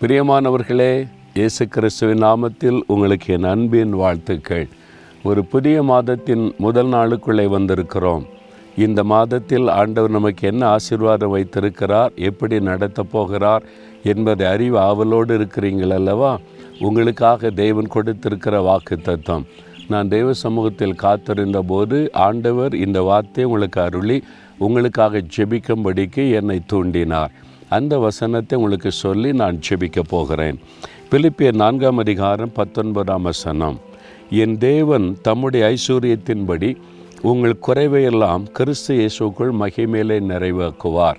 பிரியமானவர்களே இயேசு கிறிஸ்துவின் நாமத்தில் உங்களுக்கு என் அன்பின் வாழ்த்துக்கள். ஒரு புதிய மாதத்தின் முதல் நாளுக்குள்ளே வந்திருக்கிறோம். இந்த மாதத்தில் ஆண்டவர் நமக்கு என்ன ஆசீர்வாதம் வைத்திருக்கிறார் எப்படி நடத்தப் போகிறார் என்பதை அறிவு ஆவலோடு இருக்கிறீங்கள் அல்லவா? உங்களுக்காக தேவன் கொடுத்திருக்கிற வாக்கு தத்துவம் நான் தெய்வ சமூகத்தில் காத்திருந்த போது ஆண்டவர் இந்த வார்த்தை உங்களுக்கு அருளி உங்களுக்காக ஜெபிக்கும்படிக்கு என்னை தூண்டினார். அந்த வசனத்தை உங்களுக்கு சொல்லி நான் ஜெபிக்க போகிறேன். பிலிப்பிய நான்காம் அதிகாரம் பத்தொன்பதாம் வசனம். என் தேவன் தம்முடைய ஐஸ்வர்யத்தின்படி உங்கள் குறைவையெல்லாம் கிறிஸ்து இயேசுக்குள் மகிமேலே நிறைவாக்குவார்.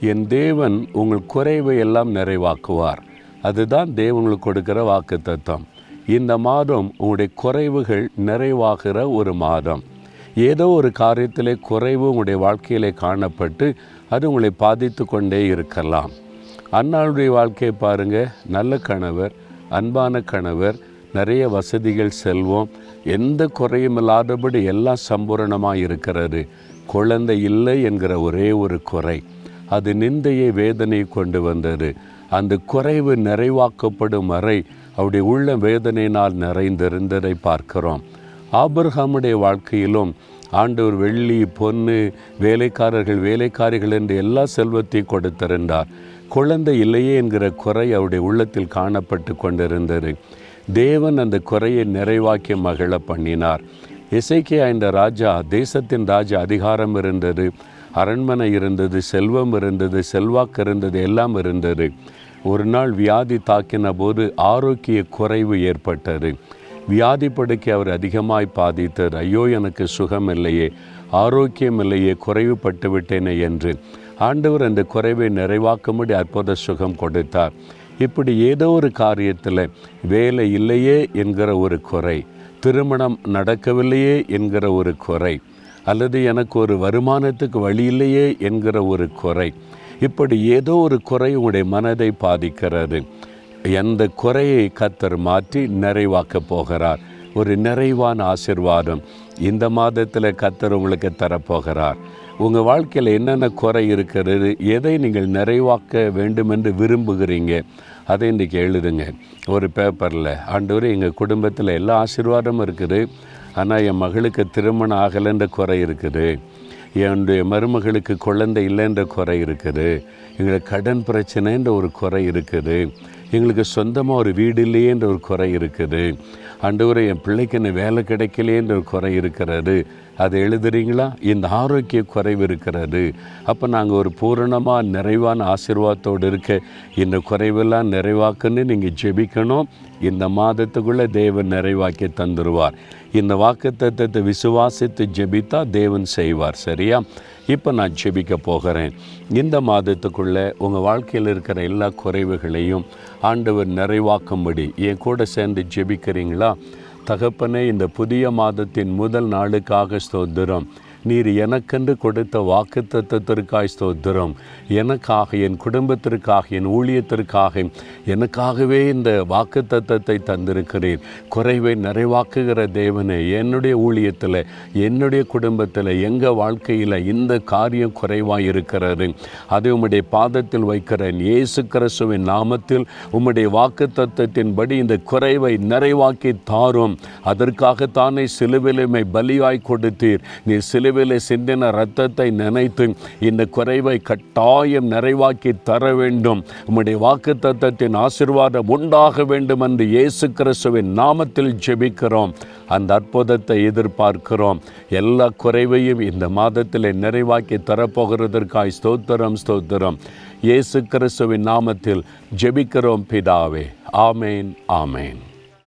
என் தேவன் உங்கள் குறைவை எல்லாம் நிறைவாக்குவார். அதுதான் தேவங்களுக்கு கொடுக்கிற வாக்கு தத்துவம் இந்த மாதம் உங்களுடைய குறைவுகள் நிறைவாகிற ஒரு மாதம். ஏதோ ஒரு காரியத்திலே குறைவு உங்களுடைய வாழ்க்கையிலே காணப்பட்டு அது உங்களை பாதித்து கொண்டே இருக்கலாம். அன்னாளுடைய வாழ்க்கையை பாருங்கள் நல்ல கணவர் அன்பான கணவர் நிறைய வசதிகள் செல்வம் எந்த குறையும் இல்லாதபடி எல்லாம் சம்பூரணமாக இருக்கிறது. குழந்தை இல்லை என்கிற ஒரே ஒரு குறை. அது நிந்தையை வேதனை கொண்டு வந்தது. அந்த குறைவு நிறைவாக்கப்படும் வரை அவருடைய உள்ள வேதனையினால் நிறைந்திருந்ததை பார்க்கிறோம். ஆபர்ஹாமுடைய வாழ்க்கையிலும் ஆண்டவர் வெள்ளி பொன்னு வேலைக்காரர்கள் வேலைக்காரிகள் என்று எல்லா செல்வத்தையும் கொடுத்திருந்தார். குழந்தை இல்லையே என்கிற குறை அவருடைய உள்ளத்தில் காணப்பட்டு கொண்டிருந்தது. தேவன் அந்த குறையை நிறைவாக்கி மகிழ பண்ணினார். இசைக்கியா இந்த ராஜா தேசத்தின் ராஜா அதிகாரம் இருந்தது. அரண்மனை இருந்தது செல்வம் இருந்தது செல்வாக்கு இருந்தது எல்லாம் இருந்தது. ஒரு நாள் வியாதி தாக்கின போது ஆரோக்கிய குறைவு ஏற்பட்டது. வியாதிப்படுக்கி அவர் அதிகமாய் பாதித்தார். ஐயோ எனக்கு சுகம் இல்லையே ஆரோக்கியம் இல்லையே குறைவுபட்டு விட்டேனே என்று. ஆண்டவர் அந்த குறைவை நிறைவாக்கும்படி அற்புத சுகம் கொடுத்தார். இப்படி ஏதோ ஒரு காரியத்தில் வேலை இல்லையே என்கிற ஒரு குறை திருமணம் நடக்கவில்லையே என்கிற ஒரு குறை அல்லது எனக்கு ஒரு வருமானத்துக்கு வழி இல்லையே என்கிற ஒரு குறை. இப்படி ஏதோ ஒரு குறை உங்களுடைய மனதை பாதிக்கிறது. எந்த குறையை கத்தர் மாற்றி நிறைவாக்க போகிறார். ஒரு நிறைவான ஆசிர்வாதம் இந்த மாதத்தில் கத்தர் உங்களுக்கு தரப்போகிறார். உங்கள் வாழ்க்கையில் என்னென்ன குறை இருக்கிறது எதை நீங்கள் நிறைவாக்க வேண்டும் என்று விரும்புகிறீங்க அதை இன்றைக்கி எழுதுங்க. ஒரு பேப்பரில் ஆண்டவர் எங்கள் குடும்பத்தில் எல்லா ஆசீர்வாதமும் இருக்குது. ஆனால் என் மகளுக்கு திருமணம் ஆகலைன்ற குறை இருக்குது. என்னுடைய மருமகளுக்கு குழந்தை இல்லைன்ற குறை இருக்குது. எங்களுக்கு கடன் பிரச்சனைன்ற ஒரு குறை இருக்குது. எங்களுக்கு சொந்தமாக ஒரு வீடு இல்லையேன்ற ஒரு குறை இருக்குது. அண்டவரை என் பிள்ளைக்கு என்ன வேலை கிடைக்கலையேன்ற ஒரு குறை இருக்கிறது. அதை எழுதுறீங்களா? இந்த ஆரோக்கிய குறைவு இருக்கிறது. அப்போ நாங்கள் ஒரு பூரணமாக நிறைவான ஆசீர்வாதத்தோடு இருக்க இந்த குறைவெல்லாம் நிறைவாக்குன்னு நீங்கள் ஜெபிக்கணும். இந்த மாதத்துக்குள்ளே தேவன் நிறைவாக்கி தந்துடுவார் இந்த வாக்கு தத்துவத்தை விசுவாசித்து ஜெபித்தா தேவன் செய்வார். சரியா? இப்போ நான் ஜெபிக்க போகிறேன். இந்த மாதத்துக்குள்ளே உங்கள் வாழ்க்கையில் இருக்கிற எல்லா குறைவுகளையும் ஆண்டவர் நிறைவாக்கும்படி. என் கூட சேர்ந்து ஜெபிக்கிறீங்களா? தகப்பனே இந்த புதிய மாதத்தின் முதல் நாளுக்காக ஸ்தோத்திரம். நீர் எனக்கென்று கொடுத்த வாக்கு தத்துவத்திற்காய் ஸ்தோத்திரம். எனக்காக என் குடும்பத்திற்காக என் ஊழியத்திற்காக எனக்காகவே இந்த வாக்கு தத்தத்தை தந்திருக்கிறீர் குறைவை நிறைவாக்குகிற தேவனே என்னுடைய ஊழியத்தில் என்னுடைய குடும்பத்தில் எங்கள் வாழ்க்கையில் இந்த காரியம் குறைவாக இருக்கிறது அதை உம்முடைய பாதத்தில் வைக்கிறேன். இயேசு கிறிஸ்துவின் நாமத்தில் உம்முடைய வாக்கு தத்தத்தின்படி இந்த குறைவை நிறைவாக்கி தாரும். அதற்காகத்தானே சிலுவிலுமை பலியாய் கொடுத்தீர். நீ சிலுவையில் சிந்தின ரத்தத்தை நினைத்து இந்த குறைவை கட்டாயம் நிறைவாக்கி தர வேண்டும். உம்முடைய வாக்கு தத்தத்தின் ஆசிர்வாதம் உண்டாக வேண்டும் என்று இயேசு கிறிஸ்துவின் நாமத்தில் ஜெபிக்கிறோம். அந்த அற்புதத்தை எதிர்பார்க்கிறோம். எல்லா குறைவையும் இந்த மாதத்தில் நிறைவாக்கி தரப்போகிறதற்காய் ஸ்தோத்திரம் ஸ்தோத்திரம். இயேசு கிறிஸ்துவின் நாமத்தில் ஜெபிக்கிறோம் பிதாவே. ஆமேன் ஆமேன்.